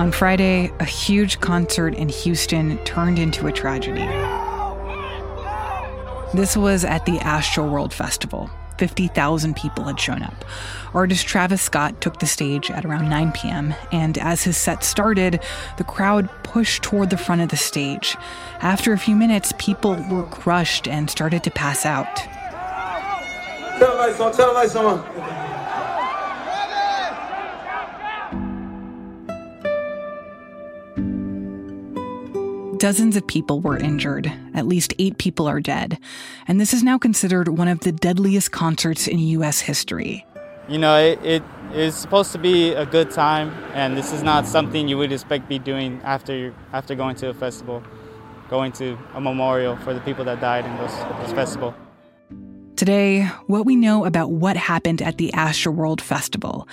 On Friday, a huge concert in Houston turned into a tragedy. This was at the Astroworld Festival. 50,000 people had shown up. Artist Travis Scott took the stage at around 9 p.m., and as his set started, the crowd pushed toward the front of the stage. After a few minutes, people were crushed and started to pass out. Turn the Dozens of people were injured. At least eight people are dead. And this is now considered one of the deadliest concerts in U.S. history. You know, it, it is supposed to be a good time, and this is not something you would expect be doing after after going to a festival, going to a memorial for the people that died in this, those festival. Today, what we know about what happened at the Astroworld Festival.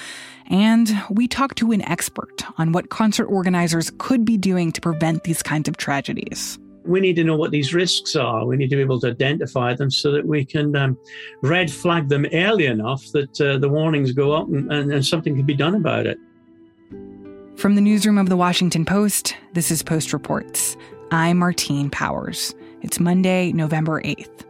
And we talked to an expert on what concert organizers could be doing to prevent these kinds of tragedies. We need to know what these risks are. We need to be able to identify them so that we can um, red flag them early enough that uh, the warnings go up and, and, and something can be done about it. From the newsroom of the Washington Post, this is Post Reports. I'm Martine Powers. It's Monday, November 8th.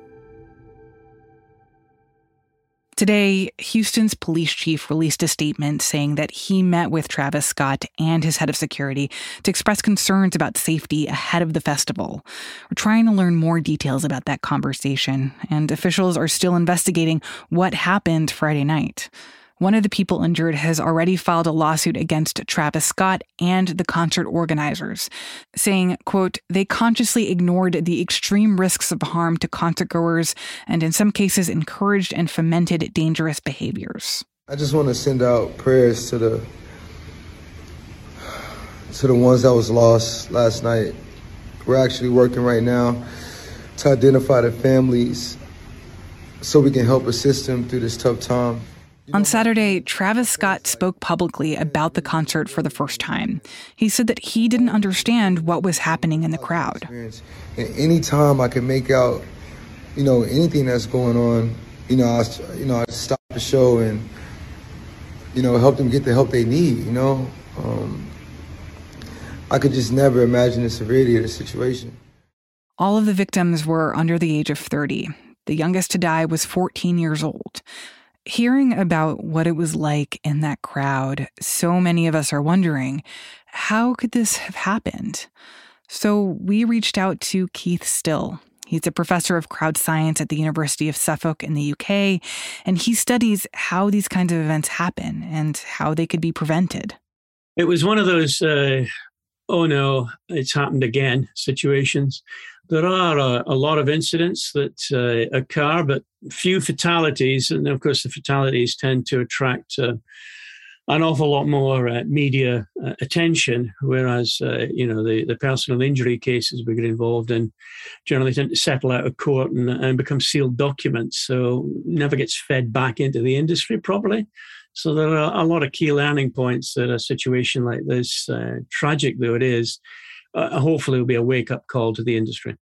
Today, Houston's police chief released a statement saying that he met with Travis Scott and his head of security to express concerns about safety ahead of the festival. We're trying to learn more details about that conversation, and officials are still investigating what happened Friday night. One of the people injured has already filed a lawsuit against Travis Scott and the concert organizers, saying, quote, they consciously ignored the extreme risks of harm to concertgoers and in some cases encouraged and fomented dangerous behaviors. I just want to send out prayers to the to the ones that was lost last night. We're actually working right now to identify the families so we can help assist them through this tough time. On Saturday, Travis Scott spoke publicly about the concert for the first time. He said that he didn't understand what was happening in the crowd. anytime I can make out, you know, anything that's going on, you know, I, you know, I stop the show and, you know, help them get the help they need. You know, um, I could just never imagine the severity of the situation. All of the victims were under the age of 30. The youngest to die was 14 years old hearing about what it was like in that crowd, so many of us are wondering how could this have happened? So we reached out to Keith Still. He's a professor of crowd science at the University of Suffolk in the UK, and he studies how these kinds of events happen and how they could be prevented. It was one of those, uh, oh no, it's happened again situations. There are a, a lot of incidents that uh, occur, but few fatalities. And of course, the fatalities tend to attract uh, an awful lot more uh, media uh, attention, whereas uh, you know the, the personal injury cases we get involved in generally tend to settle out of court and, and become sealed documents, so never gets fed back into the industry properly. So there are a lot of key learning points that a situation like this, uh, tragic though it is, uh, hopefully will be a wake up call to the industry.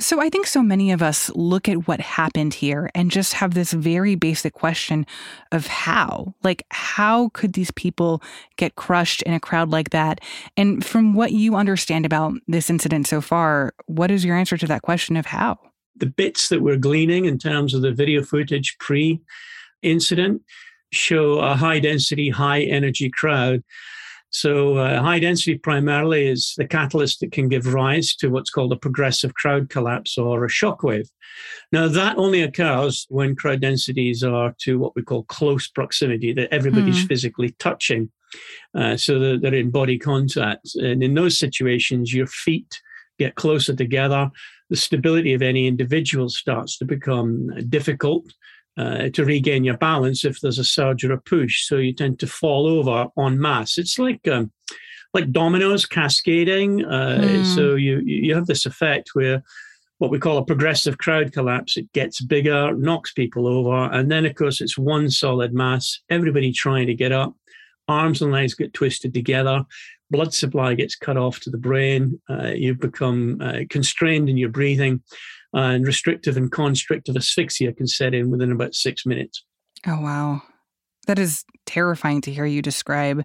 So I think so many of us look at what happened here and just have this very basic question of how. Like, how could these people get crushed in a crowd like that? And from what you understand about this incident so far, what is your answer to that question of how? The bits that we're gleaning in terms of the video footage pre incident show a high density, high energy crowd so, uh, high density primarily is the catalyst that can give rise to what's called a progressive crowd collapse or a shockwave. Now, that only occurs when crowd densities are to what we call close proximity, that everybody's mm. physically touching, uh, so that they're in body contact. And in those situations, your feet get closer together. The stability of any individual starts to become difficult uh, to regain your balance if there's a surge or a push. So you tend to fall over en masse. It's like um, like dominoes cascading. Uh, hmm. So you you have this effect where what we call a progressive crowd collapse. It gets bigger, knocks people over, and then of course it's one solid mass. Everybody trying to get up. Arms and legs get twisted together. Blood supply gets cut off to the brain. Uh, you become uh, constrained in your breathing and restrictive and constrictive asphyxia can set in within about six minutes. Oh, wow. That is terrifying to hear you describe.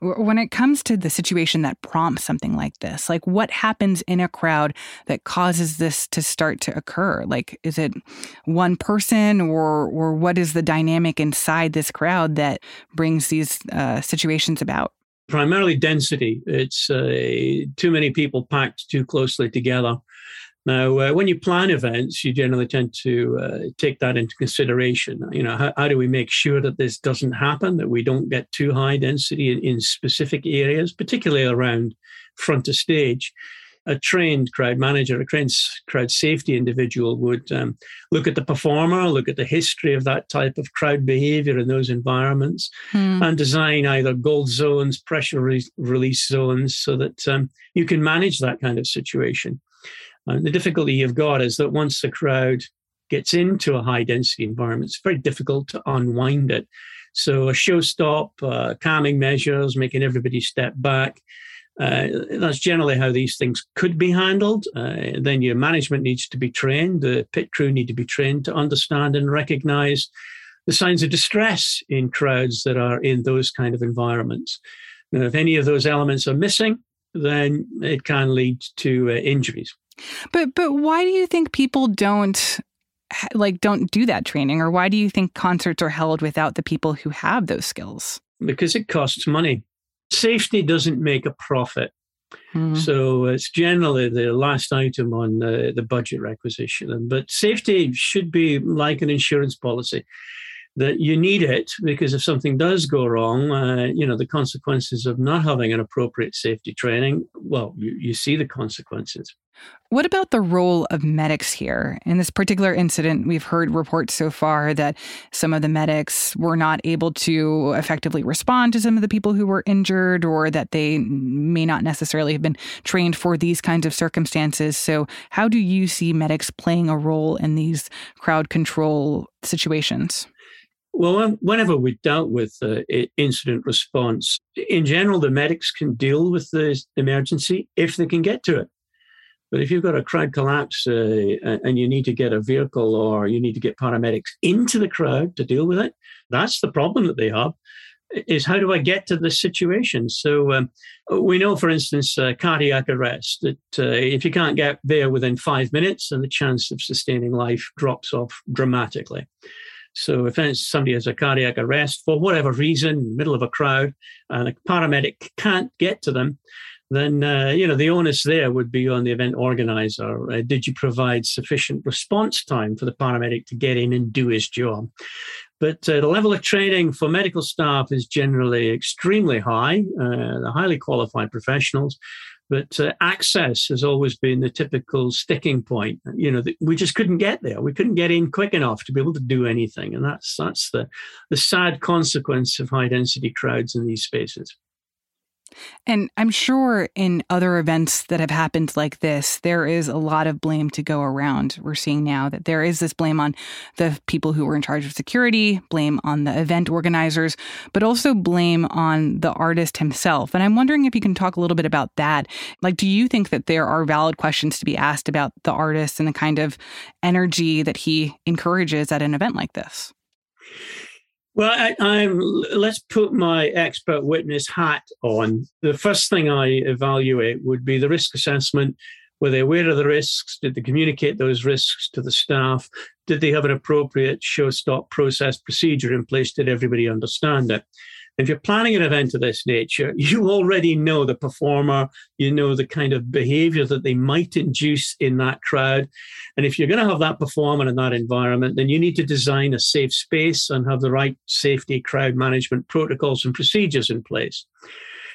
When it comes to the situation that prompts something like this, like what happens in a crowd that causes this to start to occur? Like, is it one person, or or what is the dynamic inside this crowd that brings these uh, situations about? Primarily density. It's uh, too many people packed too closely together. Now, uh, when you plan events, you generally tend to uh, take that into consideration. You know, how, how, do we make sure that this doesn't happen, that we don't get too high density in, in specific areas, particularly around front of stage? A trained crowd manager, a trained crowd safety individual would um, look at the performer, look at the history of that type of crowd behavior in those environments, hmm. and design either gold zones, pressure re- release zones, so that um, you can manage that kind of situation. And the difficulty you've got is that once the crowd gets into a high density environment, it's very difficult to unwind it. So a show stop, uh, calming measures, making everybody step back. Uh, that's generally how these things could be handled. Uh, then your management needs to be trained. The pit crew need to be trained to understand and recognize the signs of distress in crowds that are in those kind of environments. Now, if any of those elements are missing, then it can lead to uh, injuries. But but why do you think people don't like don't do that training or why do you think concerts are held without the people who have those skills? Because it costs money. Safety doesn't make a profit. Hmm. So it's generally the last item on the, the budget requisition. But safety should be like an insurance policy that you need it because if something does go wrong, uh, you know, the consequences of not having an appropriate safety training, well, you, you see the consequences. What about the role of medics here? In this particular incident, we've heard reports so far that some of the medics were not able to effectively respond to some of the people who were injured, or that they may not necessarily have been trained for these kinds of circumstances. So, how do you see medics playing a role in these crowd control situations? Well, whenever we dealt with uh, incident response, in general, the medics can deal with the emergency if they can get to it. But if you've got a crowd collapse uh, and you need to get a vehicle or you need to get paramedics into the crowd to deal with it, that's the problem that they have. Is how do I get to this situation? So um, we know, for instance, uh, cardiac arrest, that uh, if you can't get there within five minutes, then the chance of sustaining life drops off dramatically. So if somebody has a cardiac arrest for whatever reason, middle of a crowd, and a paramedic can't get to them, then uh, you know the onus there would be on the event organizer. Uh, did you provide sufficient response time for the paramedic to get in and do his job? But uh, the level of training for medical staff is generally extremely high. Uh, they're highly qualified professionals, but uh, access has always been the typical sticking point. You know, we just couldn't get there. We couldn't get in quick enough to be able to do anything, and that's that's the the sad consequence of high density crowds in these spaces. And I'm sure in other events that have happened like this, there is a lot of blame to go around. We're seeing now that there is this blame on the people who were in charge of security, blame on the event organizers, but also blame on the artist himself. And I'm wondering if you can talk a little bit about that. Like, do you think that there are valid questions to be asked about the artist and the kind of energy that he encourages at an event like this? Well, I, am let's put my expert witness hat on. The first thing I evaluate would be the risk assessment. Were they aware of the risks? Did they communicate those risks to the staff? Did they have an appropriate show stop process procedure in place? Did everybody understand it? If you're planning an event of this nature, you already know the performer, you know the kind of behavior that they might induce in that crowd. And if you're going to have that performer in that environment, then you need to design a safe space and have the right safety crowd management protocols and procedures in place.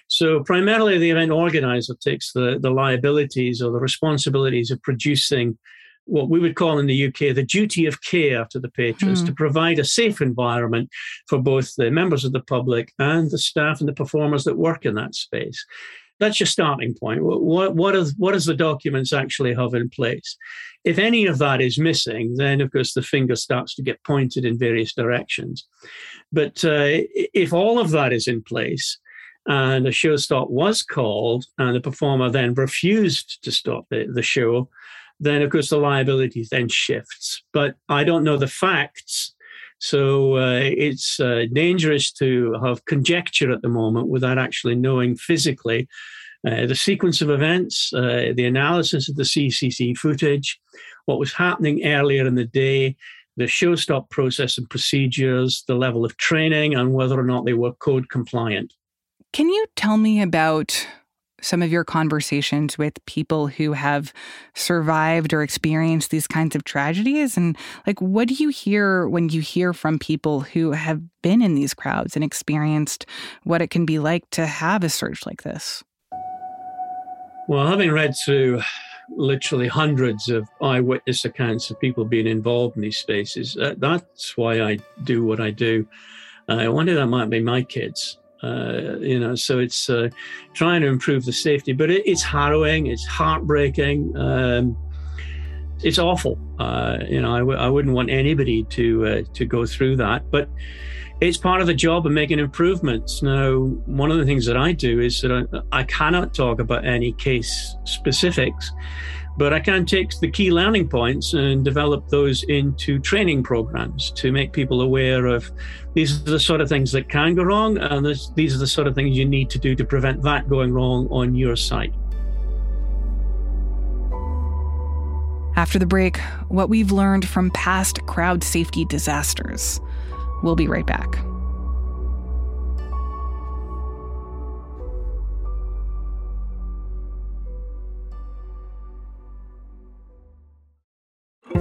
So primarily the event organizer takes the, the liabilities or the responsibilities of producing what we would call in the UK the duty of care to the patrons mm. to provide a safe environment for both the members of the public and the staff and the performers that work in that space. That's your starting point. What, what, is, what does the documents actually have in place? If any of that is missing, then of course the finger starts to get pointed in various directions. But uh, if all of that is in place, and a show stop was called, and the performer then refused to stop the, the show, then of course the liability then shifts. But I don't know the facts. So uh, it's uh, dangerous to have conjecture at the moment without actually knowing physically uh, the sequence of events, uh, the analysis of the CCTV footage, what was happening earlier in the day, the show stop process and procedures, the level of training, and whether or not they were code compliant. Can you tell me about some of your conversations with people who have survived or experienced these kinds of tragedies? And like, what do you hear when you hear from people who have been in these crowds and experienced what it can be like to have a surge like this? Well, having read through literally hundreds of eyewitness accounts of people being involved in these spaces, uh, that's why I do what I do. Uh, I wonder that might be my kids. Uh, you know, so it's uh, trying to improve the safety, but it, it's harrowing, it's heartbreaking, um, it's awful. Uh, you know, I w- I wouldn't want anybody to uh, to go through that, but it's part of the job of making improvements. Now, one of the things that I do is that I, I cannot talk about any case specifics, but I can take the key learning points and develop those into training programs to make people aware of these are the sort of things that can go wrong, and this, these are the sort of things you need to do to prevent that going wrong on your site. After the break, what we've learned from past crowd safety disasters. We'll be right back.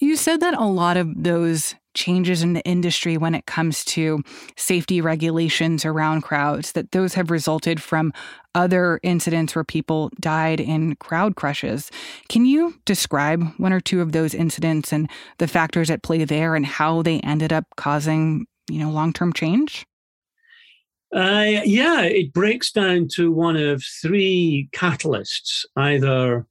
You said that a lot of those changes in the industry when it comes to safety regulations around crowds that those have resulted from other incidents where people died in crowd crushes. Can you describe one or two of those incidents and the factors at play there and how they ended up causing you know long-term change? Uh, yeah, it breaks down to one of three catalysts either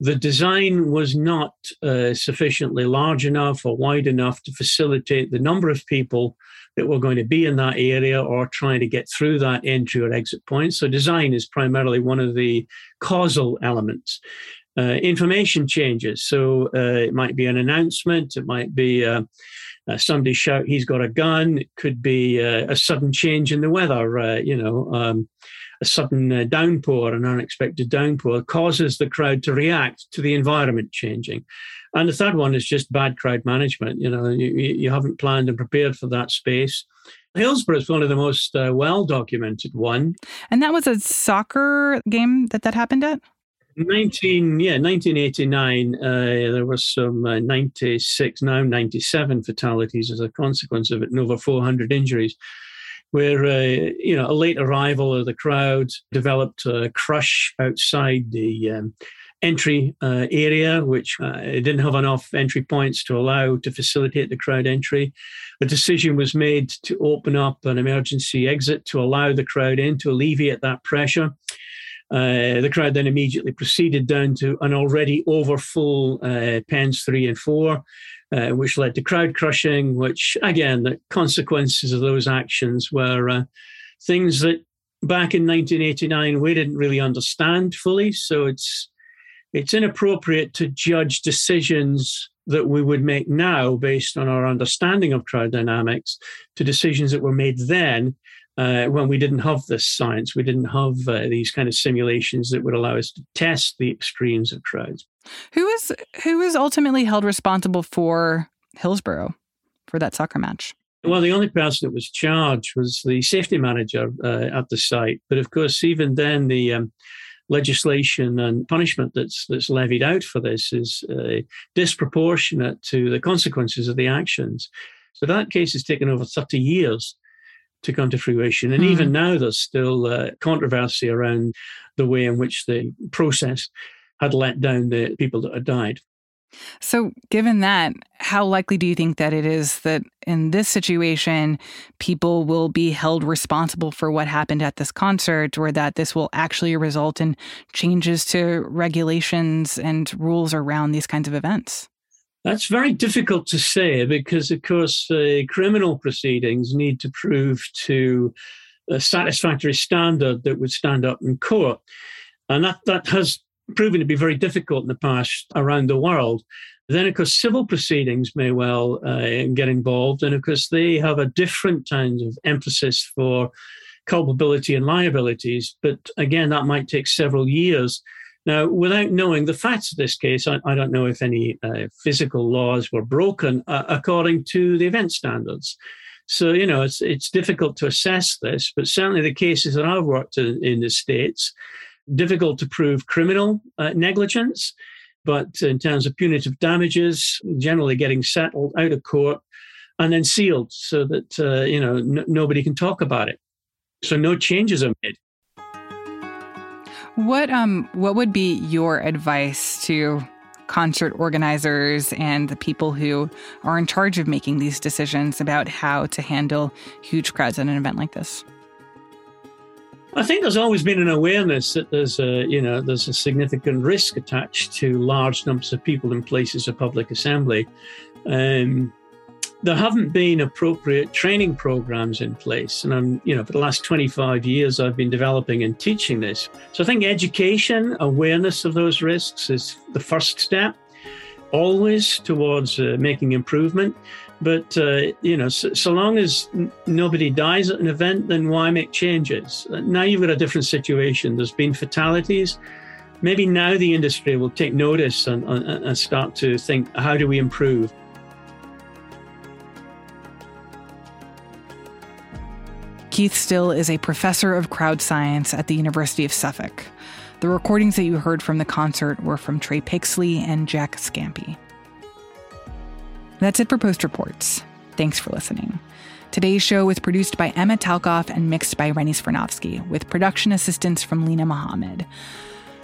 the design was not uh, sufficiently large enough or wide enough to facilitate the number of people that were going to be in that area or trying to get through that entry or exit point. So, design is primarily one of the causal elements. Uh, information changes. So, uh, it might be an announcement, it might be uh, uh, somebody shout, he's got a gun, it could be uh, a sudden change in the weather, you know. Um, a sudden uh, downpour, an unexpected downpour, causes the crowd to react to the environment changing. And the third one is just bad crowd management. You know, you, you haven't planned and prepared for that space. Hillsborough is one of the most uh, well documented one. And that was a soccer game that that happened at? 19 yeah 1989 uh, there was some uh, 96 now 97 fatalities as a consequence of it and over 400 injuries where uh, you know a late arrival of the crowd developed a crush outside the um, entry uh, area, which uh, didn't have enough entry points to allow to facilitate the crowd entry. A decision was made to open up an emergency exit to allow the crowd in to alleviate that pressure. Uh, the crowd then immediately proceeded down to an already overfull uh, pens three and four, uh, which led to crowd crushing, which, again, the consequences of those actions were uh, things that back in 1989 we didn't really understand fully. So it's it's inappropriate to judge decisions that we would make now based on our understanding of crowd dynamics to decisions that were made then uh, when we didn't have this science, we didn't have uh, these kind of simulations that would allow us to test the extremes of crowds. Who is who is ultimately held responsible for Hillsborough for that soccer match? Well, the only person that was charged was the safety manager uh, at the site. But of course, even then, the um, legislation and punishment that's that's levied out for this is uh, disproportionate to the consequences of the actions. So that case has taken over 30 years to come to fruition. And mm even now, there's still uh, controversy around the way in which the process had let down the people that had died. So, given that, how likely do you think that it is that in this situation, people will be held responsible for what happened at this concert, or that this will actually result in changes to regulations and rules around these kinds of events? That's very difficult to say because, of course, uh, criminal proceedings need to prove to a satisfactory standard that would stand up in court. And that, that has proven to be very difficult in the past around the world. Then, of course, civil proceedings may well uh, get involved. And of course, they have a different kind of emphasis for culpability and liabilities. But again, that might take several years. Now, without knowing the facts of this case, I, I don't know if any uh, physical laws were broken uh, according to the event standards. So, you know, it's, it's difficult to assess this, but certainly the cases that I've worked in, in the States, difficult to prove criminal uh, negligence, but in terms of punitive damages, generally getting settled out of court and then sealed so that, uh, you know, n- nobody can talk about it. So no changes are made. What um what would be your advice to concert organizers and the people who are in charge of making these decisions about how to handle huge crowds at an event like this? I think there's always been an awareness that there's a you know there's a significant risk attached to large numbers of people in places of public assembly. Um, there haven't been appropriate training programs in place. And I'm, you know, for the last 25 years, I've been developing and teaching this. So I think education, awareness of those risks is the first step, always towards uh, making improvement. But, uh, you know, so, so long as n- nobody dies at an event, then why make changes? Now you've got a different situation. There's been fatalities. Maybe now the industry will take notice and, and, and start to think, how do we improve? Keith Still is a professor of crowd science at the University of Suffolk. The recordings that you heard from the concert were from Trey Pixley and Jack Scampi. That's it for Post Reports. Thanks for listening. Today's show was produced by Emma Talkoff and mixed by Rennie Svirnovskiy, with production assistance from Lena Mohammed.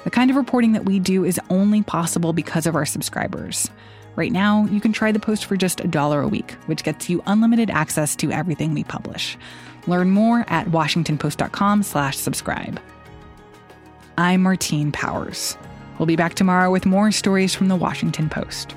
The kind of reporting that we do is only possible because of our subscribers. Right now, you can try the post for just a dollar a week, which gets you unlimited access to everything we publish. Learn more at washingtonpost.com/slash-subscribe. I'm Martine Powers. We'll be back tomorrow with more stories from the Washington Post.